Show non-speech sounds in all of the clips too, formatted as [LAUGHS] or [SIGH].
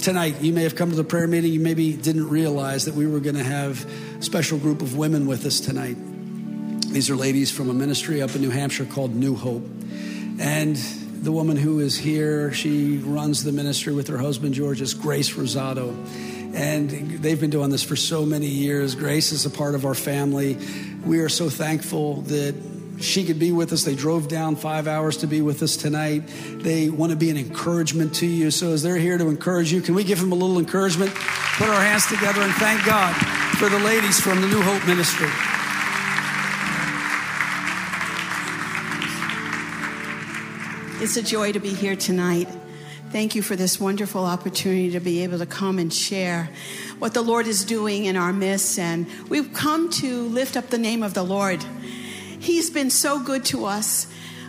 tonight you may have come to the prayer meeting you maybe didn't realize that we were going to have a special group of women with us tonight. These are ladies from a ministry up in new hampshire called new hope. And the woman who is here she runs the ministry with her husband george is grace rosado. And they've been doing this for so many years. Grace is a part of our family. We are so thankful that she could be with us. They drove down five hours to be with us tonight. They want to be an encouragement to you. So, as they're here to encourage you, can we give them a little encouragement? Put our hands together and thank God for the ladies from the New Hope Ministry. It's a joy to be here tonight. Thank you for this wonderful opportunity to be able to come and share what the Lord is doing in our midst. And we've come to lift up the name of the Lord. He's been so good to us.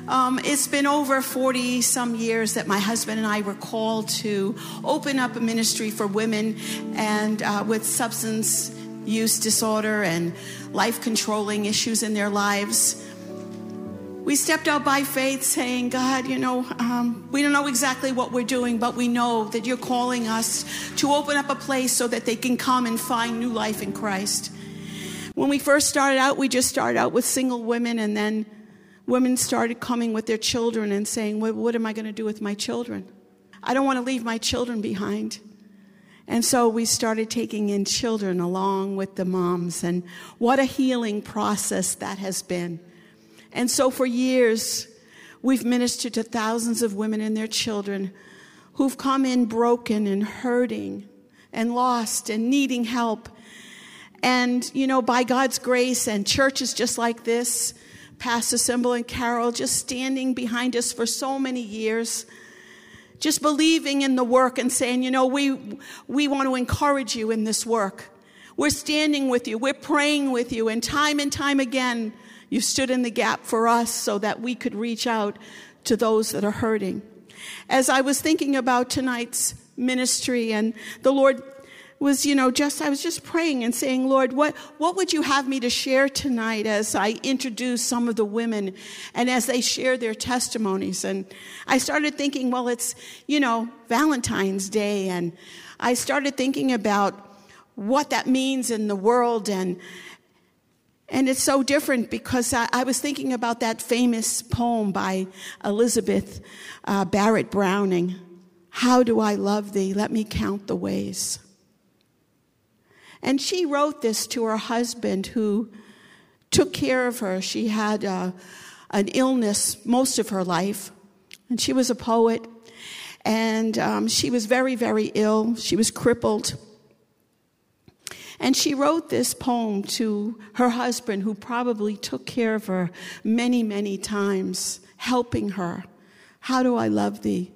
Um, it's been over 40 some years that my husband and I were called to open up a ministry for women and uh, with substance use disorder and life controlling issues in their lives. We stepped out by faith saying, God, you know, um, we don't know exactly what we're doing, but we know that you're calling us to open up a place so that they can come and find new life in Christ. When we first started out, we just started out with single women, and then women started coming with their children and saying, well, What am I going to do with my children? I don't want to leave my children behind. And so we started taking in children along with the moms, and what a healing process that has been. And so for years, we've ministered to thousands of women and their children who've come in broken and hurting and lost and needing help. And, you know, by God's grace and churches just like this, Pastor Cymbala and Carol just standing behind us for so many years, just believing in the work and saying, you know, we, we want to encourage you in this work. We're standing with you. We're praying with you. And time and time again, you stood in the gap for us so that we could reach out to those that are hurting. As I was thinking about tonight's ministry and the Lord was, you know, just, I was just praying and saying, Lord, what, what would you have me to share tonight as I introduce some of the women and as they share their testimonies? And I started thinking, well, it's, you know, Valentine's Day. And I started thinking about what that means in the world and, and it's so different because I, I, was thinking about that famous poem by Elizabeth uh, Barrett Browning How do I love thee? Let me count the ways. And she wrote this to her husband who took care of her. She had uh, an illness most of her life, and she was a poet. And um, she was very, very ill. She was crippled. And she wrote this poem to her husband, who probably took care of her many, many times, helping her. How do I love thee?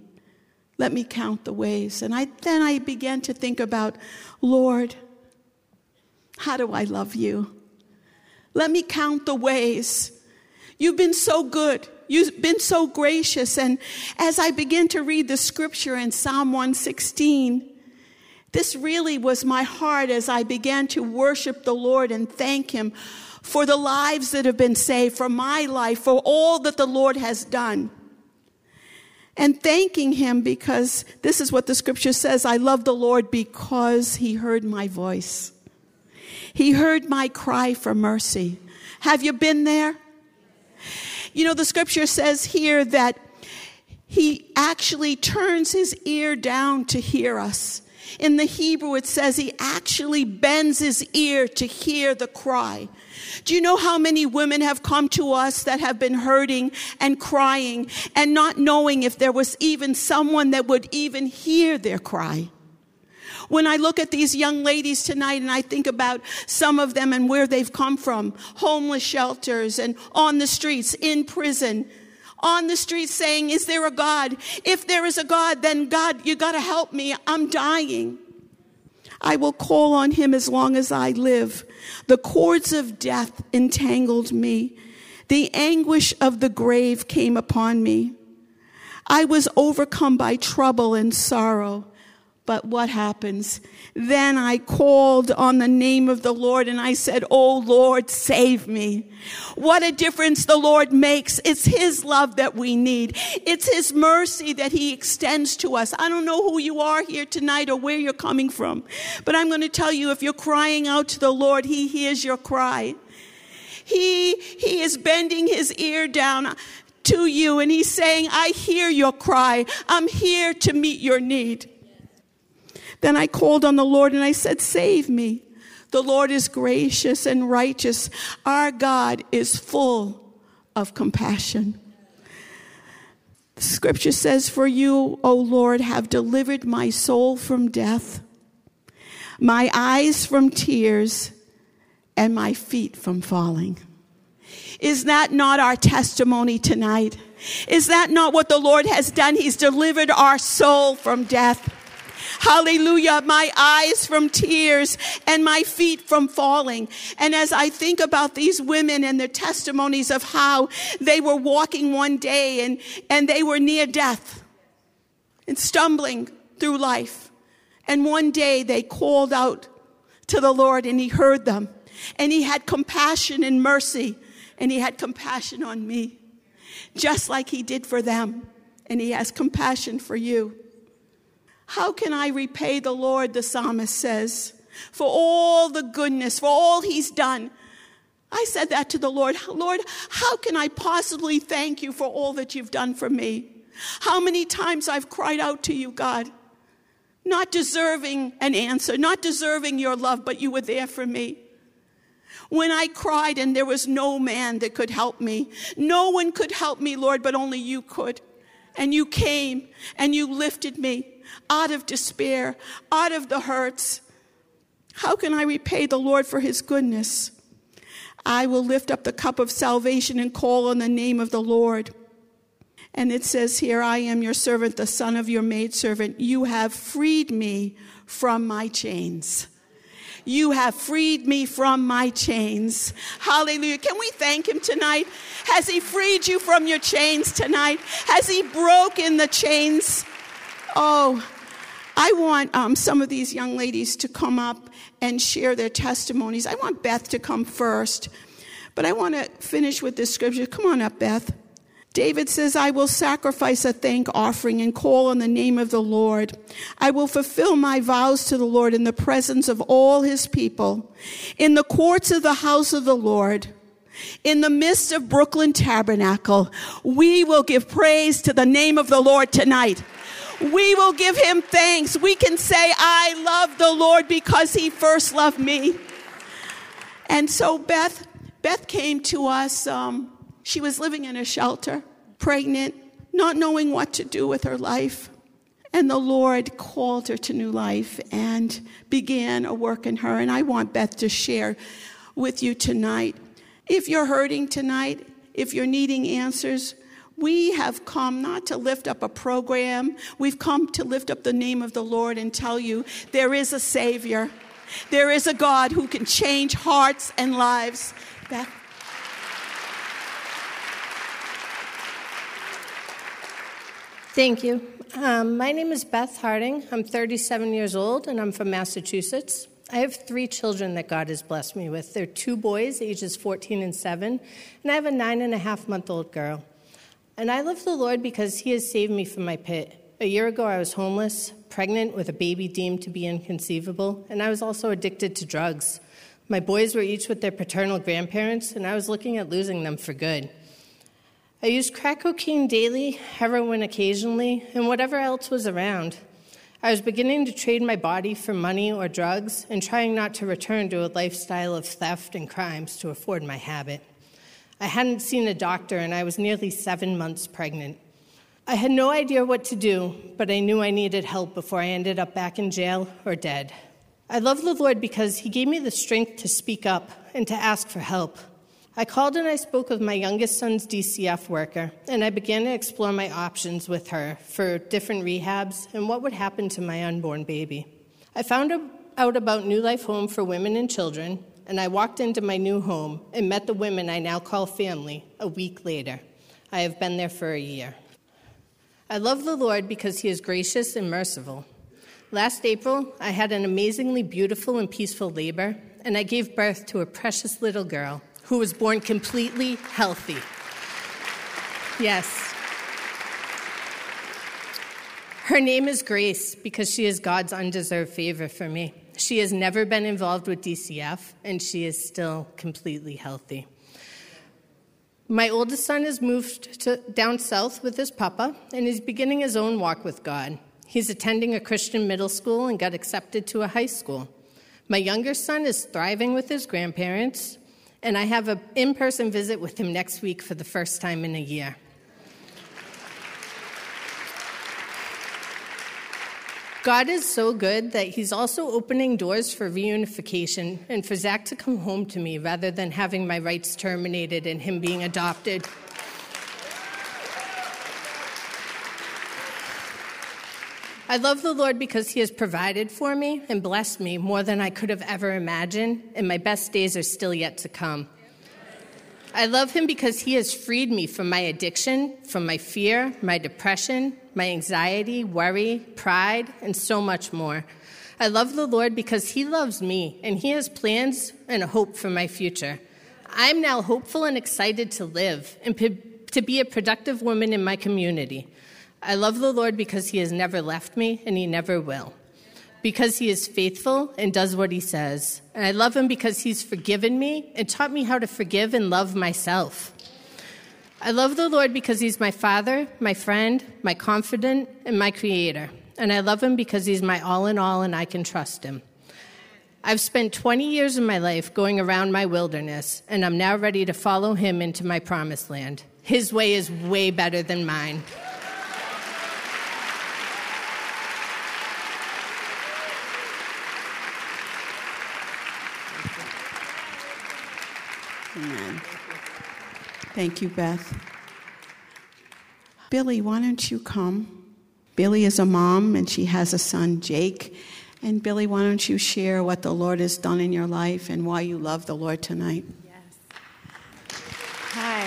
Let me count the ways. And I, then I began to think about, Lord, how do I love you? Let me count the ways. You've been so good. You've been so gracious. And as I begin to read the scripture in Psalm 116, this really was my heart as I began to worship the Lord and thank Him for the lives that have been saved, for my life, for all that the Lord has done. And thanking Him because this is what the scripture says I love the Lord because He heard my voice. He heard my cry for mercy. Have you been there? You know, the scripture says here that he actually turns his ear down to hear us. In the Hebrew, it says he actually bends his ear to hear the cry. Do you know how many women have come to us that have been hurting and crying and not knowing if there was even someone that would even hear their cry? When I look at these young ladies tonight and I think about some of them and where they've come from, homeless shelters and on the streets, in prison, on the streets saying, Is there a God? If there is a God, then God, you got to help me. I'm dying. I will call on him as long as I live. The cords of death entangled me. The anguish of the grave came upon me. I was overcome by trouble and sorrow But what happens? Then I called on the name of the Lord and I said, Oh Lord, save me. What a difference the Lord makes. It's His love that we need. It's His mercy that He extends to us. I don't know who you are here tonight or where you're coming from, but I'm going to tell you if you're crying out to the Lord, He hears your cry. He, he is bending His ear down to you and He's saying, I hear your cry. I'm here to meet your need. Then I called on the Lord and I said, Save me. The Lord is gracious and righteous. Our God is full of compassion. The scripture says, For you, O Lord, have delivered my soul from death, my eyes from tears, and my feet from falling. Is that not our testimony tonight? Is that not what the Lord has done? He's delivered our soul from death. Hallelujah. My eyes from tears and my feet from falling. And as I think about these women and their testimonies of how they were walking one day and, and they were near death and stumbling through life. And one day they called out to the Lord and he heard them and he had compassion and mercy and he had compassion on me just like he did for them. And he has compassion for you. How can I repay the Lord, the psalmist says, for all the goodness, for all he's done? I said that to the Lord. Lord, how can I possibly thank you for all that you've done for me? How many times I've cried out to you, God, not deserving an answer, not deserving your love, but you were there for me. When I cried and there was no man that could help me, no one could help me, Lord, but only you could. And you came and you lifted me out of despair, out of the hurts. How can I repay the Lord for his goodness? I will lift up the cup of salvation and call on the name of the Lord. And it says here, I am your servant, the son of your maidservant. You have freed me from my chains. You have freed me from my chains. Hallelujah. Can we thank him tonight? Has he freed you from your chains tonight? Has he broken the chains? Oh, I want um, some of these young ladies to come up and share their testimonies. I want Beth to come first, but I want to finish with this scripture. Come on up, Beth. David says, I will sacrifice a thank offering and call on the name of the Lord. I will fulfill my vows to the Lord in the presence of all his people, in the courts of the house of the Lord. In the midst of Brooklyn Tabernacle, we will give praise to the name of the Lord tonight we will give him thanks. We can say, I love the Lord because he first loved me. And so Beth, Beth came to us. Um, she was living in a shelter, pregnant, not knowing what to do with her life. And the Lord called her to new life and began a work in her. And I want Beth to share with you tonight. If you're hurting tonight, if you're needing answers, we have come not to lift up a program, we've come to lift up the name of the Lord and tell you there is a Savior. There is a God who can change hearts and lives. Beth? Thank you. Um, my name is Beth Harding. I'm 37 years old and I'm from Massachusetts. I have three children that God has blessed me with. They're two boys, ages 14 and 7, and I have a nine and a half month old girl. And I love the Lord because He has saved me from my pit. A year ago, I was homeless, pregnant with a baby deemed to be inconceivable, and I was also addicted to drugs. My boys were each with their paternal grandparents, and I was looking at losing them for good. I used crack cocaine daily, heroin occasionally, and whatever else was around. I was beginning to trade my body for money or drugs and trying not to return to a lifestyle of theft and crimes to afford my habit. I hadn't seen a doctor, and I was nearly seven months pregnant. I had no idea what to do, but I knew I needed help before I ended up back in jail or dead. I love the Lord because He gave me the strength to speak up and to ask for help. I called and I spoke with my youngest son's DCF worker, and I began to explore my options with her for different rehabs and what would happen to my unborn baby. I found out about New Life Home for Women and Children, and I walked into my new home and met the women I now call family a week later. I have been there for a year. I love the Lord because He is gracious and merciful. Last April, I had an amazingly beautiful and peaceful labor, and I gave birth to a precious little girl who was born completely healthy. Yes. Her name is Grace because she is God's undeserved favor for me. She has never been involved with DCF, and she is still completely healthy. My oldest son has moved to, down south with his papa and is beginning his own walk with God. He's attending a Christian middle school and got accepted to a high school. My younger son is thriving with his grandparents, and I have an in person visit with him next week for the first time in a year. God is so good that He's also opening doors for reunification and for Zach to come home to me rather than having my rights terminated and him being adopted. I love the Lord because He has provided for me and blessed me more than I could have ever imagined, and my best days are still yet to come. I love Him because He has freed me from my addiction, from my fear, my depression, my anxiety, worry, pride, and so much more. I love the Lord because He loves me and He has plans and hope for my future. I'm now hopeful and excited to live and to be a productive woman in my community. I love the Lord because he has never left me and he never will. Because he is faithful and does what he says. And I love him because he's forgiven me and taught me how to forgive and love myself. I love the Lord because he's my father, my friend, my confidant, and my creator. And I love him because he's my all in all and I can trust him. I've spent 20 years of my life going around my wilderness, and I'm now ready to follow him into my promised land. His way is way better than mine. Amen. Thank you, Beth. Billy, why don't you come? Billy is a mom and she has a son, Jake. And Billy, why don't you share what the Lord has done in your life and why you love the Lord tonight? Yes. Hi.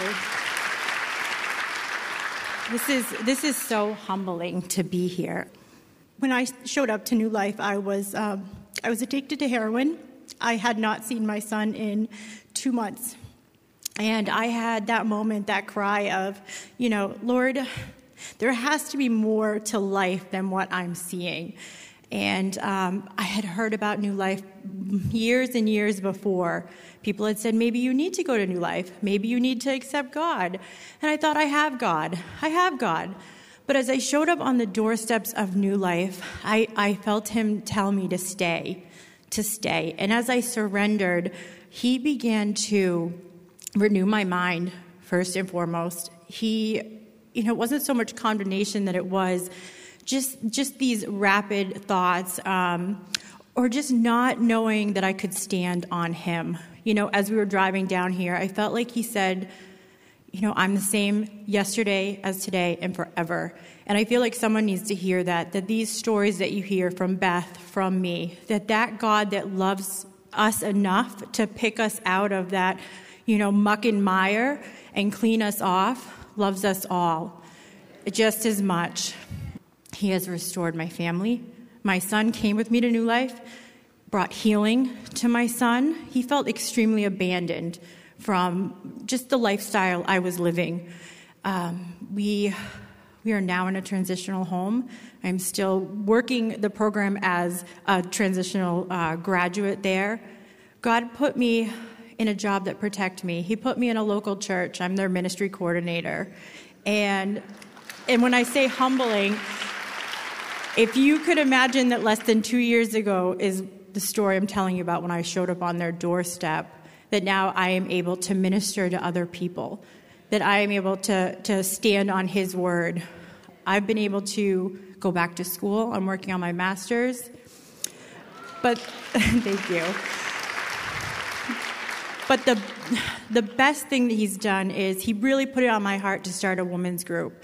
This is this is so humbling to be here. When I showed up to New Life, I was um, I was addicted to heroin. I had not seen my son in two months. And I had that moment, that cry of, you know, Lord, there has to be more to life than what I'm seeing. And um, I had heard about New Life years and years before. People had said, maybe you need to go to New Life. Maybe you need to accept God. And I thought, I have God. I have God. But as I showed up on the doorsteps of New Life, I, I felt Him tell me to stay, to stay. And as I surrendered, he began to renew my mind first and foremost. He, you know, it wasn't so much condemnation that it was just just these rapid thoughts, um, or just not knowing that I could stand on him. You know, as we were driving down here, I felt like he said, you know, I'm the same yesterday as today and forever. And I feel like someone needs to hear that, that these stories that you hear from Beth, from me, that that God that loves us enough to pick us out of that, you know, muck and mire and clean us off, loves us all just as much. He has restored my family. My son came with me to New Life, brought healing to my son. He felt extremely abandoned from just the lifestyle I was living. Um, we we are now in a transitional home. I'm still working the program as a transitional uh, graduate there. God put me in a job that protect me. He put me in a local church. I'm their ministry coordinator. And and when I say humbling, if you could imagine that less than 2 years ago is the story I'm telling you about when I showed up on their doorstep, that now I am able to minister to other people, that I am able to, to stand on His word. I've been able to go back to school. I'm working on my master's. But [LAUGHS] thank you. But the, the best thing that he's done is he really put it on my heart to start a women's group.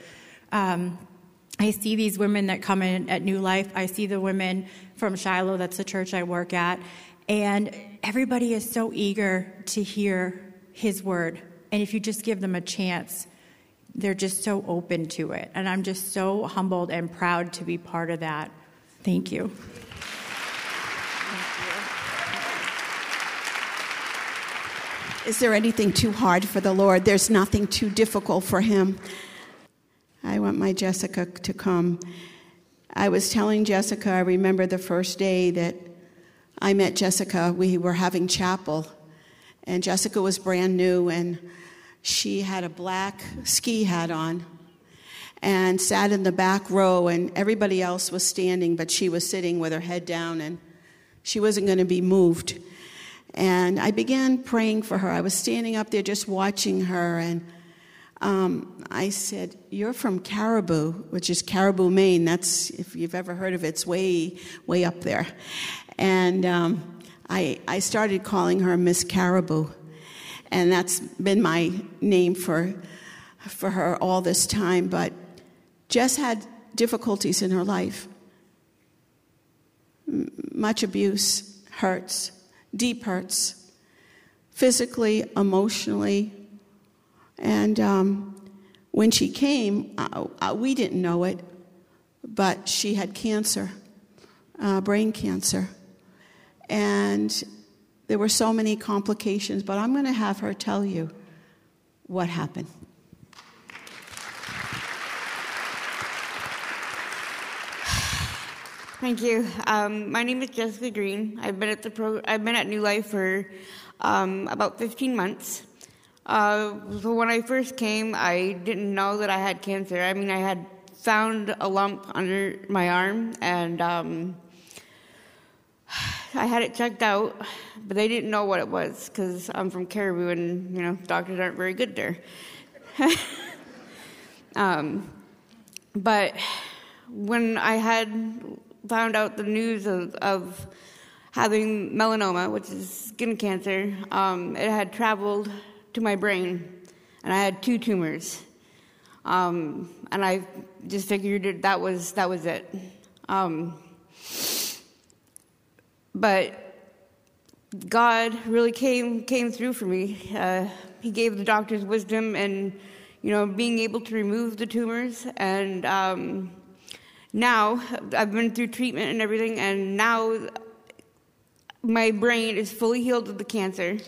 Um, I see these women that come in at New Life. I see the women from Shiloh, that's the church I work at. And everybody is so eager to hear his word. And if you just give them a chance, they're just so open to it. And I'm just so humbled and proud to be part of that. Thank you. Is there anything too hard for the Lord? There's nothing too difficult for Him. I want my Jessica to come. I was telling Jessica, I remember the first day that I met Jessica, we were having chapel, and Jessica was brand new, and she had a black ski hat on and sat in the back row, and everybody else was standing, but she was sitting with her head down, and she wasn't going to be moved. And I began praying for her. I was standing up there just watching her, and um, I said, You're from Caribou, which is Caribou, Maine. That's, if you've ever heard of it, it's way, way up there. And um, I, I started calling her Miss Caribou. And that's been my name for, for her all this time. But Jess had difficulties in her life. M- much abuse hurts deep hurts, physically, emotionally. And um, when she came, uh, we didn't know it, but she had cancer, uh, brain cancer. And there were so many complications, but I'm going to have her tell you what happened. Thank you. Um, my name is Jessica Green. I've been at the pro- I've been at New Life for um, about 15 months. Uh, so when I first came, I didn't know that I had cancer. I mean, I had found a lump under my arm, and um, I had it checked out, but they didn't know what it was because I'm from Caribou, and you know, doctors aren't very good there. [LAUGHS] um, but when I had found out the news of, of having melanoma, which is skin cancer, um, it had traveled to my brain, and I had two tumors. Um, and I just figured that was that was it. Um, but God really came came through for me. Uh, he gave the doctors wisdom and you know being able to remove the tumors and um, now I've been through treatment and everything, and now my brain is fully healed of the cancer.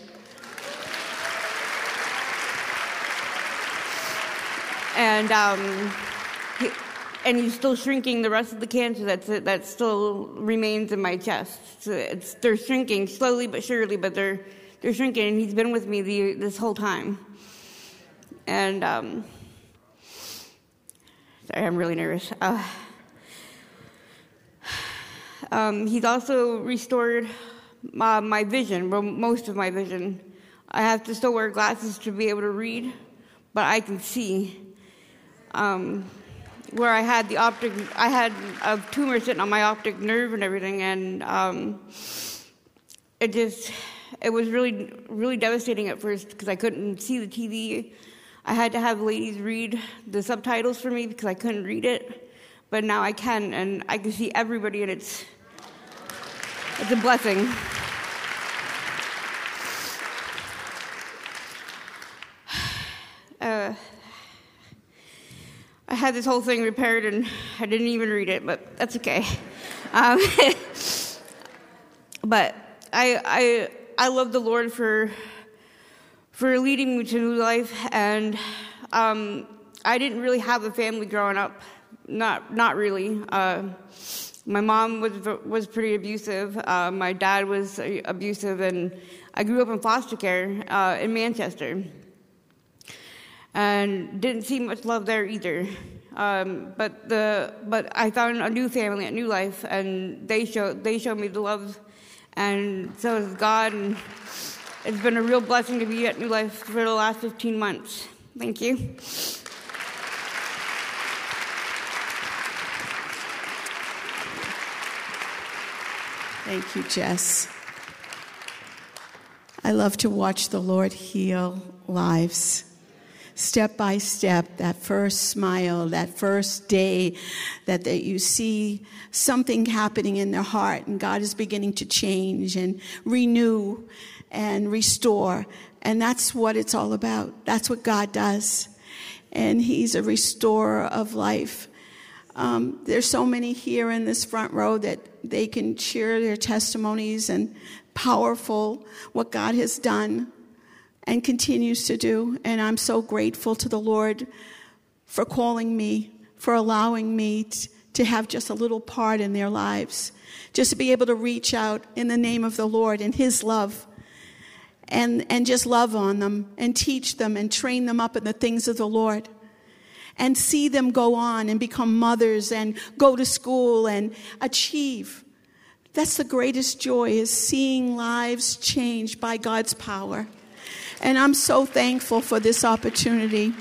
And um, and he's still shrinking the rest of the cancer that's that still remains in my chest. So they're shrinking slowly but surely, but they're they're shrinking. And he's been with me the, this whole time. And um, sorry, I'm really nervous. Uh, um, he's also restored my, my vision, well, most of my vision. I have to still wear glasses to be able to read, but I can see. Um, where I had the optic, I had a tumor sitting on my optic nerve and everything, and um, it just, it was really, really devastating at first because I couldn't see the TV. I had to have ladies read the subtitles for me because I couldn't read it, but now I can, and I can see everybody, and it's it's a blessing. [SIGHS] Uh, I had this whole thing repaired and I didn't even read it, but that's okay. Um, [LAUGHS] but I, I, I love the Lord for, for leading me to new life, and um, I didn't really have a family growing up. Not, not really. Uh, my mom was was pretty abusive. Uh, my dad was abusive, and I grew up in foster care uh, in Manchester, and didn't see much love there either. Um, but the but I found a new family at New Life, and they showed they showed me the love, and so has God, and it's been a real blessing to be at New Life for the last 15 months. Thank you. Thank you, Jess. I love to watch the Lord heal lives. Step by step, that first smile, that first day that, that you see something happening in their heart and God is beginning to change and renew and restore. And that's what it's all about. That's what God does. And He's a restorer of life. Um, there's so many here in this front row that they can share their testimonies and powerful what God has done and continues to do. And I'm so grateful to the Lord for calling me, for allowing me t- to have just a little part in their lives, just to be able to reach out in the name of the Lord and His love. And, and just love on them and teach them and train them up in the things of the Lord and see them go on and become mothers and go to school and achieve. That's the greatest joy is seeing lives changed by God's power. And I'm so thankful for this opportunity.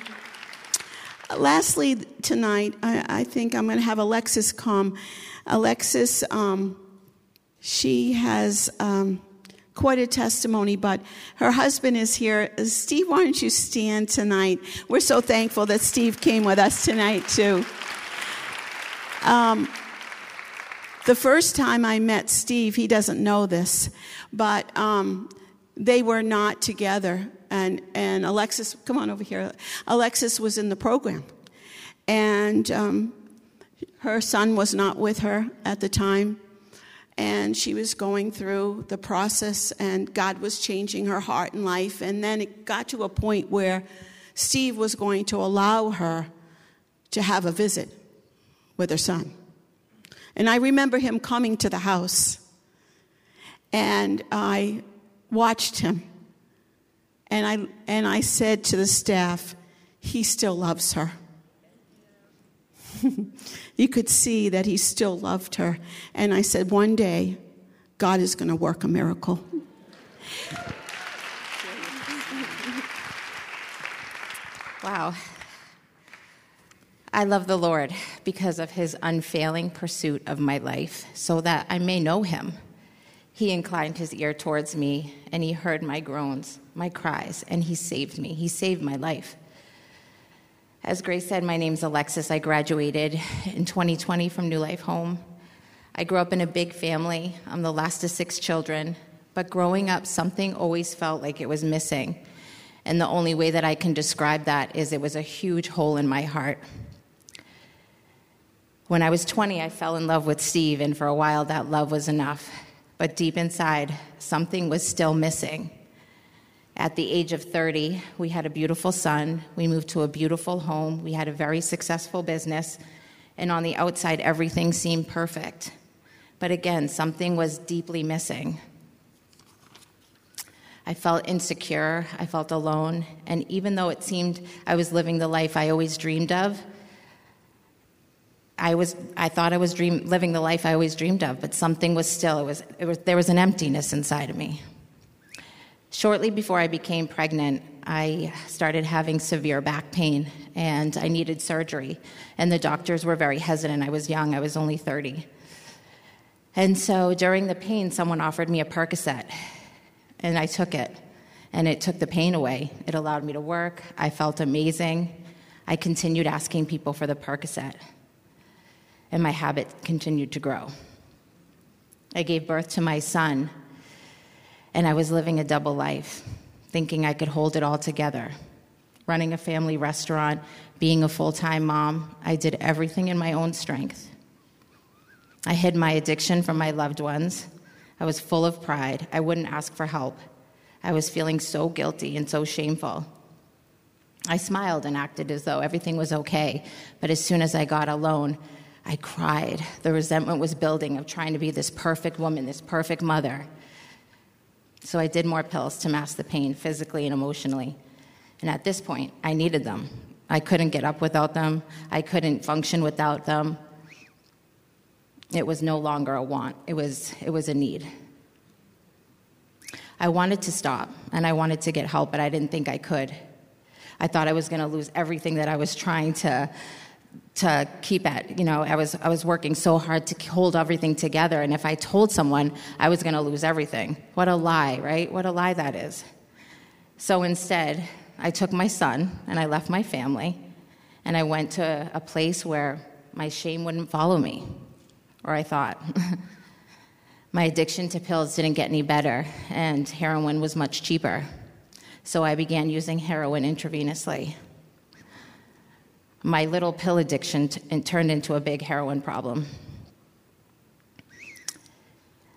Lastly, tonight, I, I think I'm going to have Alexis come. Alexis, um, she has um, quite a testimony, but her husband is here. Steve, why don't you stand tonight? We're so thankful that Steve came with us tonight, too. Um, the first time I met Steve, he doesn't know this, but um, they were not together. And, and Alexis, come on over here. Alexis was in the program. And um, her son was not with her at the time and she was going through the process and god was changing her heart and life. And then it got to a point where steve was going to allow her to have a visit with her son. And i remember him coming to the house and i watched him. And i and i said to the staff he still loves her [LAUGHS] you could see that he still loved her. And I said, one day, God is going to work a miracle. Wow. I love the Lord because of his unfailing pursuit of my life, so that I may know him. He inclined his ear towards me, and he heard my groans, my cries, and he saved me. He saved my life. As Grace said, my name's Alexis. I graduated in 2020 from New Life Home. I grew up in a big family. I'm the last of six children. But growing up, something always felt like it was missing. And the only way that I can describe that is it was a huge hole in my heart. When I was 20, I fell in love with Steve, and for a while that love was enough. But deep inside, something was still missing. At the age of 30, we had a beautiful son. We moved to a beautiful home. We had a very successful business. And on the outside, everything seemed perfect. But again, something was deeply missing. I felt insecure. I felt alone. And even though it seemed I was living the life I always dreamed of, I, was, I thought I was dream, living the life I always dreamed of, but something was still, it was, it was, there was an emptiness inside of me. Shortly before I became pregnant, I started having severe back pain and I needed surgery. And the doctors were very hesitant. I was young, I was only 30. And so during the pain, someone offered me a Percocet, and I took it. And it took the pain away. It allowed me to work. I felt amazing. I continued asking people for the Percocet, and my habit continued to grow. I gave birth to my son and I was living a double life, thinking I could hold it all together. Running a family restaurant, being a full time mom, I did everything in my own strength. I hid my addiction from my loved ones. I was full of pride. I wouldn't ask for help. I was feeling so guilty and so shameful. I smiled and acted as though everything was okay, but as soon as I got alone, I cried. The resentment was building of trying to be this perfect woman, this perfect mother. So I did more pills to mask the pain physically and emotionally. And at this point, I needed them. I couldn't get up without them, I couldn't function without them. It was no longer a want, it was, it was a need. I wanted to stop and I wanted to get help, but I didn't think I could. I thought I was going to lose everything that I was trying to to keep at. You know, I was I was working so hard to hold everything together, and if I told someone, I was going to lose everything. What a lie, right? What a lie that is. So instead, I took my son and I left my family, and I went to a place where my shame wouldn't follow me, or I thought. [LAUGHS] my addiction to pills didn't get any better, and heroin was much cheaper. So I began using heroin intravenously. My little pill addiction t- turned into a big heroin problem.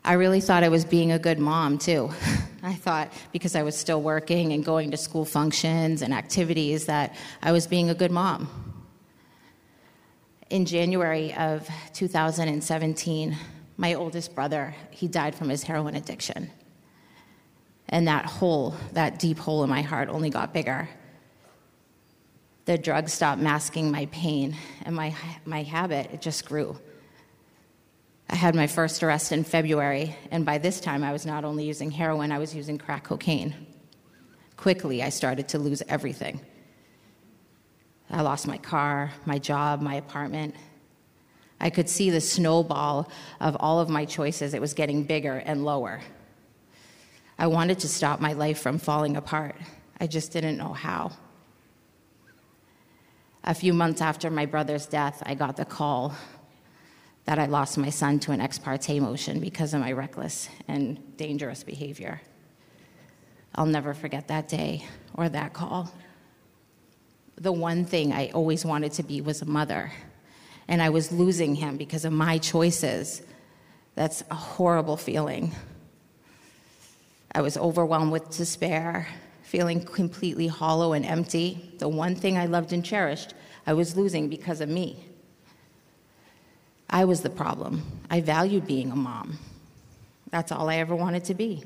I really thought I was being a good mom, too. [LAUGHS] I thought because I was still working and going to school functions and activities that I was being a good mom. In January of 2017, my oldest brother, he died from his heroin addiction. And that hole, that deep hole in my heart only got bigger. The drug stopped masking my pain and my, my habit, it just grew. I had my first arrest in February, and by this time I was not only using heroin, I was using crack cocaine. Quickly, I started to lose everything. I lost my car, my job, my apartment. I could see the snowball of all of my choices. It was getting bigger and lower. I wanted to stop my life from falling apart. I just didn't know how. A few months after my brother's death, I got the call that I lost my son to an ex parte motion because of my reckless and dangerous behavior. I'll never forget that day or that call. The one thing I always wanted to be was a mother, and I was losing him because of my choices. That's a horrible feeling. I was overwhelmed with despair, feeling completely hollow and empty. The one thing I loved and cherished, I was losing because of me. I was the problem. I valued being a mom. That's all I ever wanted to be.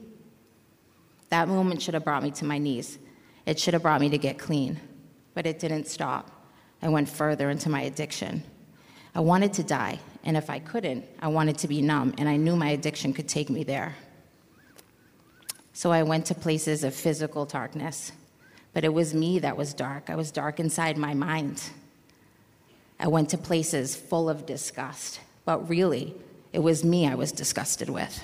That moment should have brought me to my knees. It should have brought me to get clean, but it didn't stop. I went further into my addiction. I wanted to die, and if I couldn't, I wanted to be numb, and I knew my addiction could take me there. So I went to places of physical darkness, but it was me that was dark. I was dark inside my mind. I went to places full of disgust, but really, it was me I was disgusted with.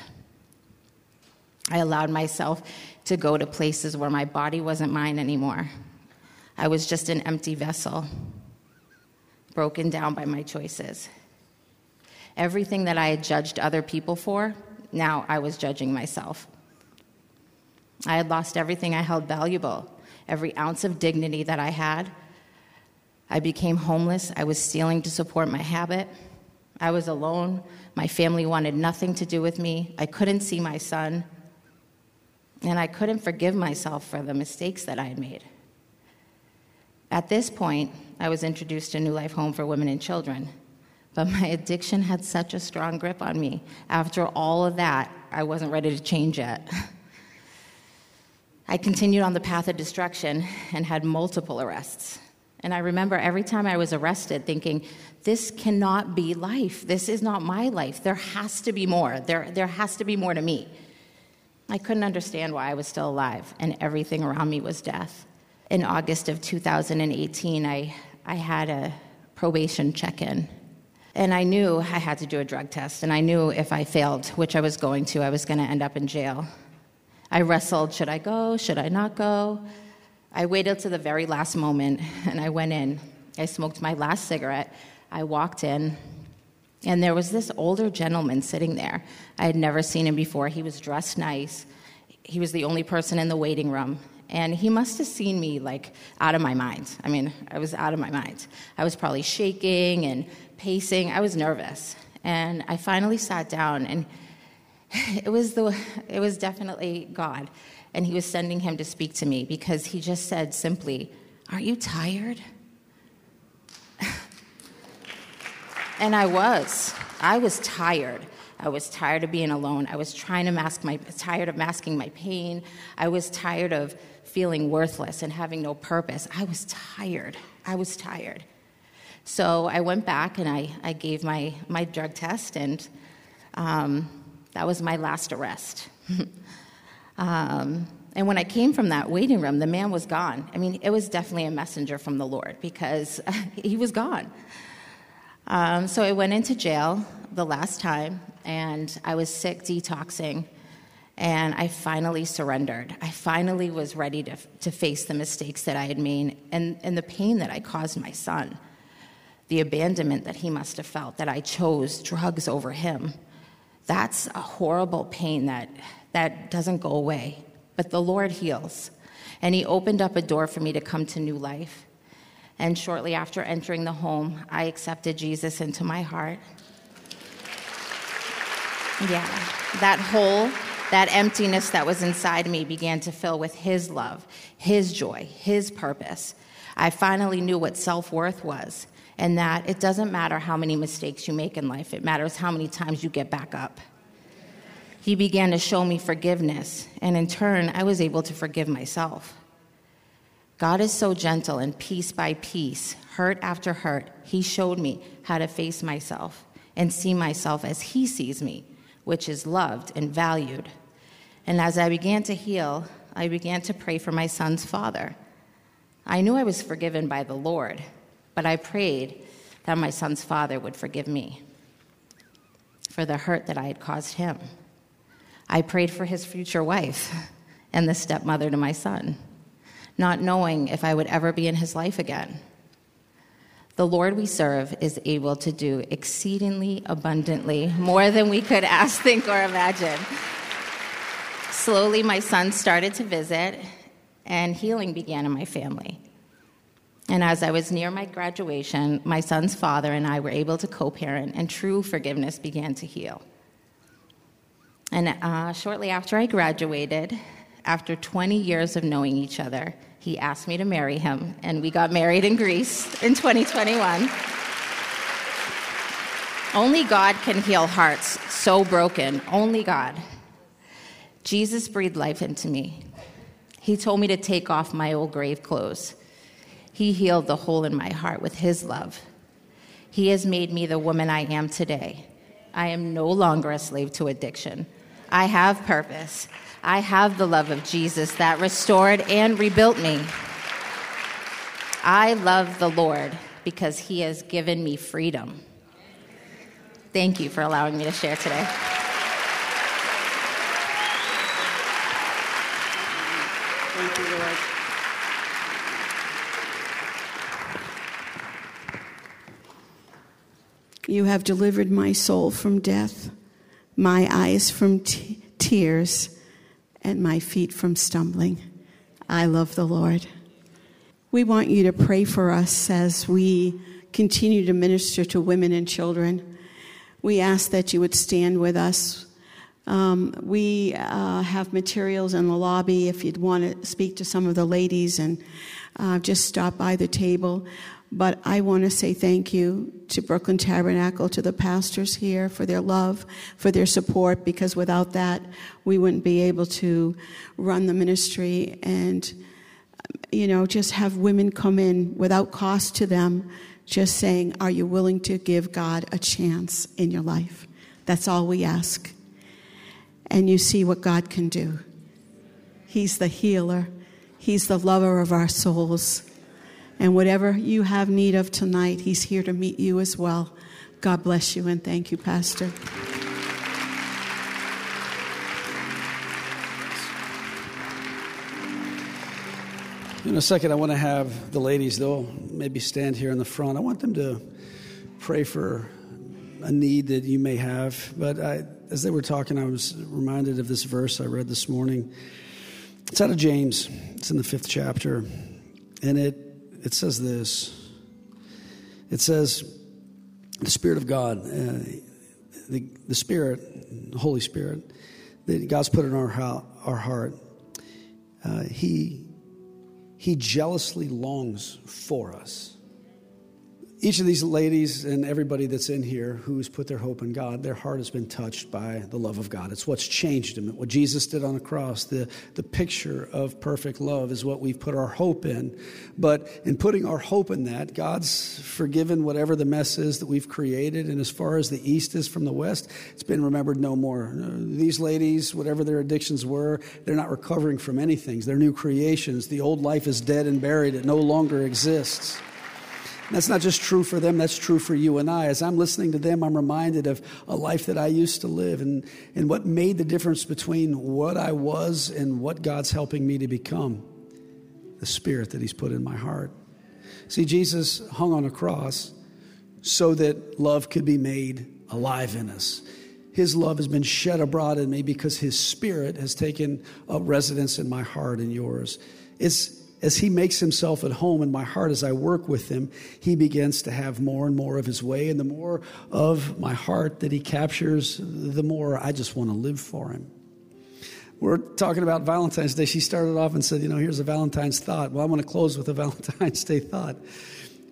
I allowed myself to go to places where my body wasn't mine anymore. I was just an empty vessel, broken down by my choices. Everything that I had judged other people for, now I was judging myself. I had lost everything I held valuable, every ounce of dignity that I had, I became homeless. I was stealing to support my habit. I was alone. My family wanted nothing to do with me. I couldn't see my son. And I couldn't forgive myself for the mistakes that I had made. At this point, I was introduced to New Life Home for Women and Children. But my addiction had such a strong grip on me. After all of that, I wasn't ready to change yet. [LAUGHS] I continued on the path of destruction and had multiple arrests. And I remember every time I was arrested thinking, this cannot be life. This is not my life. There has to be more. There, there has to be more to me. I couldn't understand why I was still alive, and everything around me was death. In August of 2018, I, I had a probation check in. And I knew I had to do a drug test, and I knew if I failed, which I was going to, I was going to end up in jail. I wrestled should I go? Should I not go? I waited to the very last moment [LAUGHS] and I went in. I smoked my last cigarette. I walked in, and there was this older gentleman sitting there. I had never seen him before. He was dressed nice. He was the only person in the waiting room. And he must have seen me like out of my mind. I mean, I was out of my mind. I was probably shaking and pacing. I was nervous. And I finally sat down, and [LAUGHS] it was, the, it was definitely God and he was sending him to speak to me because he just said simply, Aren't you tired? [LAUGHS] and I was. I was tired. I was tired of being alone. I was trying to mask my tired of masking my pain. I was tired of feeling worthless and having no purpose. I was tired. I was tired. So I went back and I, I gave my, my drug test, and um, that was my last arrest. [LAUGHS] Um, and when I came from that waiting room, the man was gone. I mean, it was definitely a messenger from the Lord because [LAUGHS] he was gone. Um, so I went into jail the last time, and I was sick, detoxing, and I finally surrendered. I finally was ready to, to face the mistakes that I had made and, and the pain that I caused my son, the abandonment that he must have felt, that I chose drugs over him. That's a horrible pain that that doesn't go away, but the Lord heals. And He opened up a door for me to come to new life. And shortly after entering the home, I accepted Jesus into my heart. Yeah, that hole, that emptiness that was inside me began to fill with His love, His joy, His purpose. I finally knew what self worth was, and that it doesn't matter how many mistakes you make in life, it matters how many times you get back up. He began to show me forgiveness, and in turn, I was able to forgive myself. God is so gentle, and piece by piece, hurt after hurt, He showed me how to face myself and see myself as He sees me, which is loved and valued. And as I began to heal, I began to pray for my son's father. I knew I was forgiven by the Lord, but I prayed that my son's father would forgive me for the hurt that I had caused him. I prayed for his future wife [LAUGHS] and the stepmother to my son not knowing if I would ever be in his life again. The Lord we serve is able to do exceedingly abundantly more than we could [LAUGHS] ask, think, or imagine. Slowly, my son started to visit, and healing began in my family. And as I was near my graduation, my son's father and I were able to co parent, and true forgiveness began to heal. And uh, shortly after I graduated, after 20 years of knowing each other, he asked me to marry him, and we got married in Greece in 2021. Only God can heal hearts so broken. Only God. Jesus breathed life into me. He told me to take off my old grave clothes. He healed the hole in my heart with His love. He has made me the woman I am today. I am no longer a slave to addiction. I have purpose. I have the love of Jesus that restored and rebuilt me. I love the Lord because he has given me freedom. Thank you for allowing me to share today. Thank you, Lord. You have delivered my soul from death, my eyes from t- tears and my feet from stumbling. I love the Lord. We want you to pray for us as we continue to minister to women and children. We ask that you would stand with us. Um, we uh, have materials in the lobby if you'd want to speak to some of the ladies and uh, just stop by the table. But I want to say thank you to Brooklyn Tabernacle, to the pastors here for their love, for their support, because without that, we wouldn't be able to run the ministry and, you know, just have women come in without cost to them, just saying, Are you willing to give God a chance in your life? That's all we ask. And you see what God can do. He's the healer, He's the lover of our souls. And whatever you have need of tonight, He's here to meet you as well. God bless you and thank you, Pastor. In a second, I want to have the ladies, they'll maybe stand here in the front. I want them to pray for a need that you may have. But I, as they were talking, I was reminded of this verse I read this morning. It's out of James, it's in the fifth chapter. And it it says this. It says, the Spirit of God, uh, the, the Spirit, the Holy Spirit, that God's put in our, our heart, uh, he, he jealously longs for us each of these ladies and everybody that's in here who's put their hope in God, their heart has been touched by the love of God. It's what's changed them. What Jesus did on the cross, the, the picture of perfect love is what we've put our hope in. But in putting our hope in that, God's forgiven whatever the mess is that we've created. And as far as the East is from the West, it's been remembered no more. Uh, these ladies, whatever their addictions were, they're not recovering from anything. They're new creations. The old life is dead and buried, it no longer exists. That's not just true for them, that's true for you and I. As I'm listening to them, I'm reminded of a life that I used to live and, and what made the difference between what I was and what God's helping me to become the spirit that He's put in my heart. See, Jesus hung on a cross so that love could be made alive in us. His love has been shed abroad in me because His Spirit has taken up residence in my heart and yours. It's as he makes himself at home in my heart as I work with him, he begins to have more and more of his way. And the more of my heart that he captures, the more I just want to live for him. We're talking about Valentine's Day. She started off and said, You know, here's a Valentine's thought. Well, I want to close with a [LAUGHS] Valentine's Day thought.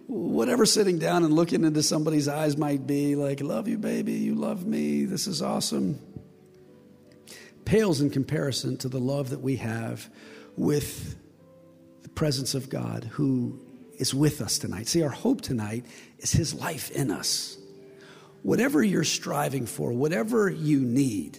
Whatever sitting down and looking into somebody's eyes might be like, Love you, baby. You love me. This is awesome. Pales in comparison to the love that we have with presence of God who is with us tonight. See, our hope tonight is His life in us. Whatever you're striving for, whatever you need,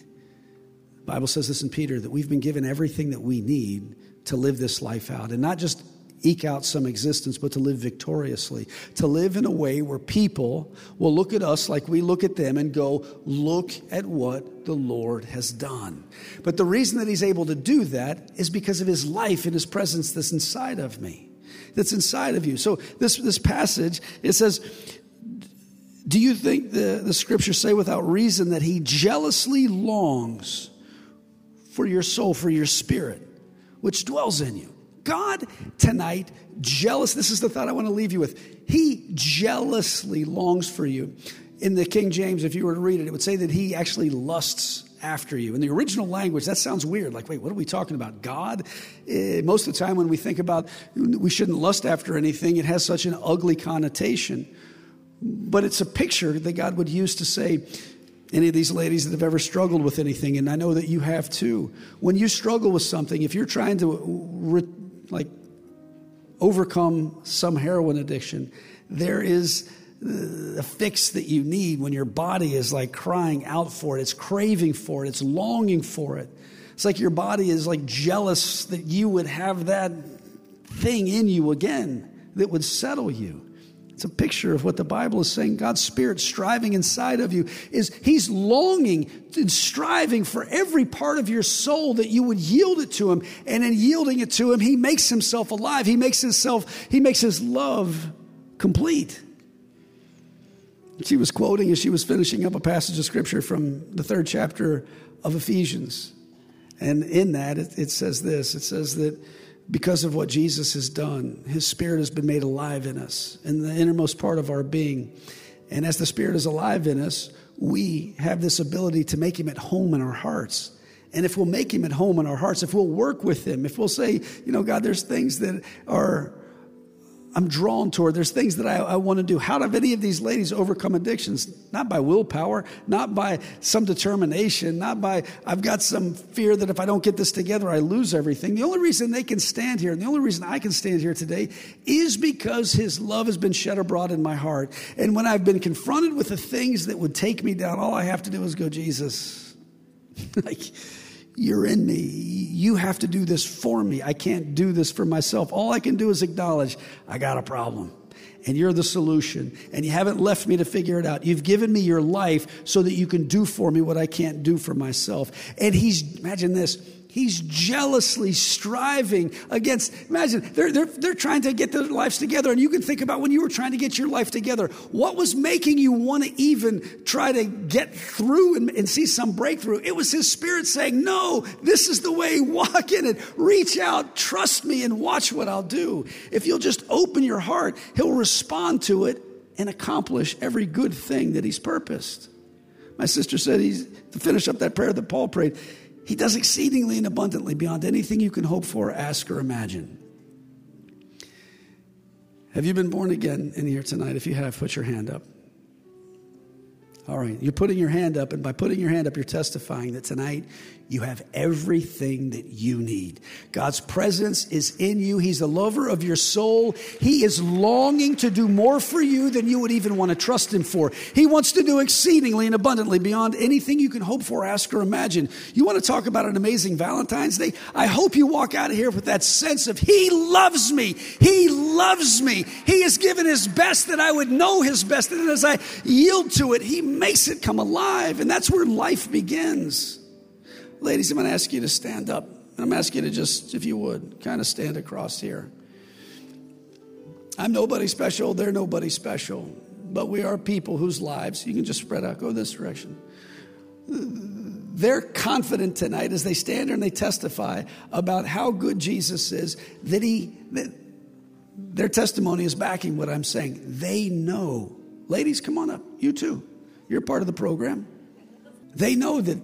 Bible says this in Peter that we've been given everything that we need to live this life out and not just eke out some existence, but to live victoriously, to live in a way where people will look at us like we look at them and go, Look at what the Lord has done. But the reason that He's able to do that is because of His life and His presence that's inside of me, that's inside of you. So, this, this passage, it says, Do you think the, the scriptures say without reason that He jealously longs? for your soul, for your spirit, which dwells in you. God tonight, jealous, this is the thought I want to leave you with. He jealously longs for you. In the King James, if you were to read it, it would say that he actually lusts after you. In the original language, that sounds weird. Like, wait, what are we talking about? God? Uh, most of the time, when we think about we shouldn't lust after anything, it has such an ugly connotation. But it's a picture that God would use to say, any of these ladies that have ever struggled with anything, and I know that you have too. When you struggle with something, if you're trying to re, like overcome some heroin addiction, there is a fix that you need when your body is like crying out for it, it's craving for it, it's longing for it. It's like your body is like jealous that you would have that thing in you again that would settle you. It's a picture of what the Bible is saying. God's Spirit striving inside of you is He's longing and striving for every part of your soul that you would yield it to Him. And in yielding it to Him, He makes Himself alive. He makes Himself, He makes His love complete. She was quoting as she was finishing up a passage of Scripture from the third chapter of Ephesians. And in that, it, it says this it says that because of what Jesus has done. His spirit has been made alive in us, in the innermost part of our being. And as the spirit is alive in us, we have this ability to make him at home in our hearts. And if we'll make him at home in our hearts, if we'll work with him, if we'll say, you know, God, there's things that are I'm drawn toward. There's things that I, I want to do. How have any of these ladies overcome addictions? Not by willpower, not by some determination, not by I've got some fear that if I don't get this together, I lose everything. The only reason they can stand here and the only reason I can stand here today is because His love has been shed abroad in my heart. And when I've been confronted with the things that would take me down, all I have to do is go, Jesus. [LAUGHS] like, you're in me. You have to do this for me. I can't do this for myself. All I can do is acknowledge I got a problem. And you're the solution. And you haven't left me to figure it out. You've given me your life so that you can do for me what I can't do for myself. And he's, imagine this, He's jealously striving against. Imagine, they're, they're, they're trying to get their lives together. And you can think about when you were trying to get your life together. What was making you want to even try to get through and, and see some breakthrough? It was His Spirit saying, No, this is the way, walk in it, reach out, trust me, and watch what I'll do. If you'll just open your heart, He'll respond to it and accomplish every good thing that He's purposed. My sister said, he's, to finish up that prayer that Paul prayed, he does exceedingly and abundantly beyond anything you can hope for, ask, or imagine. Have you been born again in here tonight? If you have, put your hand up. All right, you're putting your hand up, and by putting your hand up, you're testifying that tonight you have everything that you need. God's presence is in you. He's the lover of your soul. He is longing to do more for you than you would even want to trust Him for. He wants to do exceedingly and abundantly beyond anything you can hope for, ask, or imagine. You want to talk about an amazing Valentine's Day? I hope you walk out of here with that sense of He loves me. He loves me. He has given His best that I would know His best. And as I yield to it, He makes it come alive. And that's where life begins. Ladies, I'm going to ask you to stand up. And I'm asking you to just, if you would, kind of stand across here. I'm nobody special. They're nobody special. But we are people whose lives, you can just spread out, go this direction. they're confident tonight as they stand and they testify about how good Jesus is that he that their testimony is backing what I'm saying. They know. Ladies, come on up. You too. You're part of the program. They know that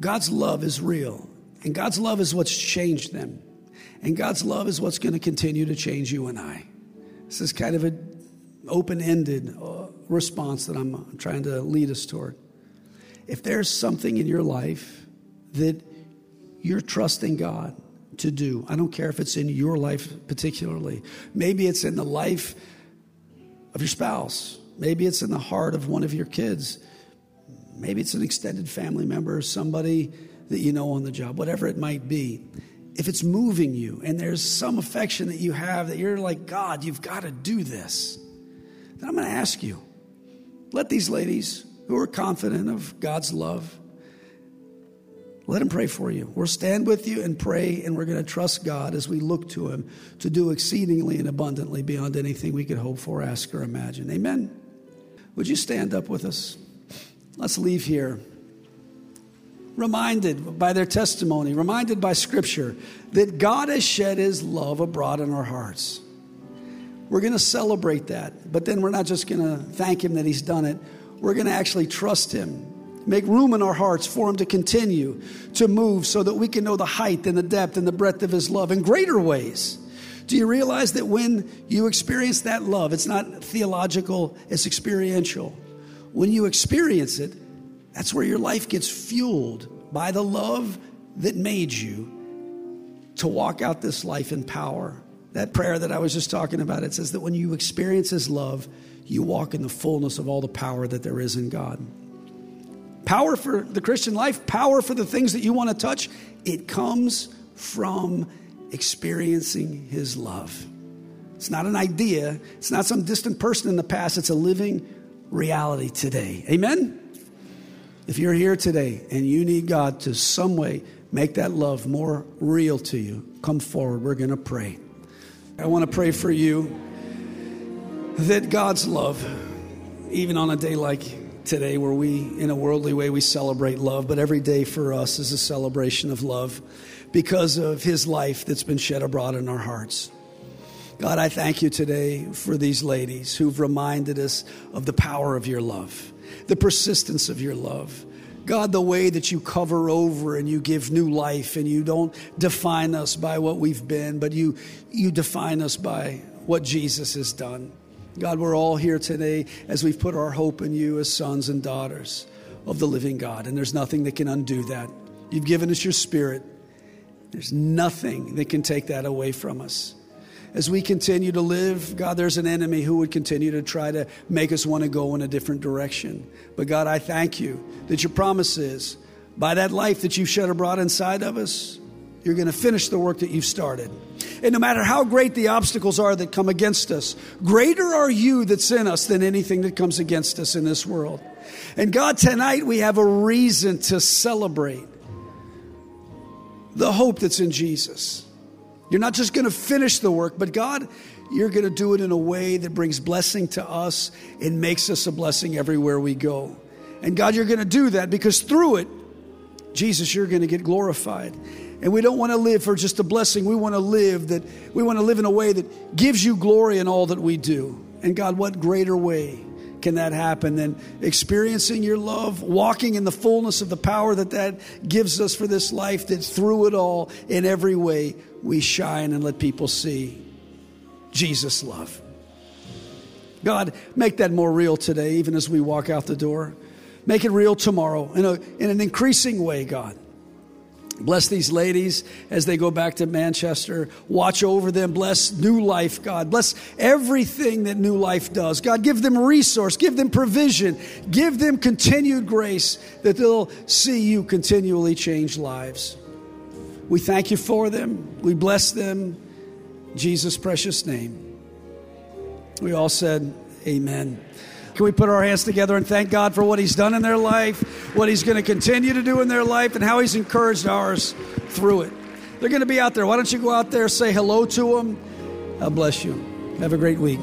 God's love is real, and God's love is what's changed them. And God's love is what's going to continue to change you and I. This is kind of an open ended uh, response that I'm trying to lead us toward. If there's something in your life that you're trusting God to do, I don't care if it's in your life particularly, maybe it's in the life of your spouse, maybe it's in the heart of one of your kids, maybe it's an extended family member, or somebody that you know on the job, whatever it might be if it's moving you and there's some affection that you have that you're like, God, you've got to do this, then I'm going to ask you let these ladies who are confident of God's love, let them pray for you. We'll stand with you and pray, and we're going to trust God as we look to Him to do exceedingly and abundantly beyond anything we could hope for, ask, or imagine. Amen. Would you stand up with us? Let's leave here reminded by their testimony, reminded by Scripture, that God has shed His love abroad in our hearts. We're going to celebrate that, but then we're not just going to thank Him that He's done it. We're going to actually trust Him, make room in our hearts for Him to continue to move so that we can know the height and the depth and the breadth of His love in greater ways. Do you realize that when you experience that love, it's not theological, it's experiential. When you experience it, that's where your life gets fueled by the love that made you to walk out this life in power. That prayer that I was just talking about, it says that when you experience His love, you walk in the fullness of all the power that there is in God. Power for the Christian life, power for the things that you want to touch, it comes from experiencing His love. It's not an idea, it's not some distant person in the past, it's a living reality today. Amen? If you're here today and you need God to some way make that love more real to you, come forward. We're going to pray. I want to pray for you that God's love, even on a day like today, where we, in a worldly way, we celebrate love, but every day for us is a celebration of love because of His life that's been shed abroad in our hearts. God, I thank you today for these ladies who've reminded us of the power of your love the persistence of your love. God, the way that you cover over and you give new life and you don't define us by what we've been, but you, you define us by what Jesus has done. God, we're all here today as we've put our hope in you as sons and daughters of the living God, and there's nothing that can undo that. You've given us your spirit, there's nothing that can take that away from us as we continue to live, God, there's an enemy who would continue to try to make us want to go in a different direction. But God, I thank you that your promise is by that life that you've shed abroad inside of us, you're going to finish the work that you've started. And no matter how great the obstacles are that come against us, greater are you that's in us than anything that comes against us in this world. And God, tonight we have a reason to celebrate the hope that's in Jesus. You're not just going to finish the work, but God, you're going to do it in a way that brings blessing to us and makes us a blessing everywhere we go. And God, you're going to do that because through it, Jesus, you're going to get glorified. And we don't want to live for just a blessing. We want to live that we want to live in a way that gives you glory in all that we do. And God, what greater way can that happen than experiencing your love, walking in the fullness of the power that that gives us for this life, that through it all, in every way, we shine and let people see Jesus' love. God, make that more real today, even as we walk out the door. Make it real tomorrow in, a, in an increasing way, God. Bless these ladies as they go back to Manchester. Watch over them. Bless New Life, God. Bless everything that New Life does. God, give them resource, give them provision, give them continued grace that they'll see you continually change lives. We thank you for them. We bless them. In Jesus' precious name. We all said, Amen. Can we put our hands together and thank God for what He's done in their life, what He's going to continue to do in their life, and how He's encouraged ours through it? They're going to be out there. Why don't you go out there, say hello to them? God bless you. Have a great week.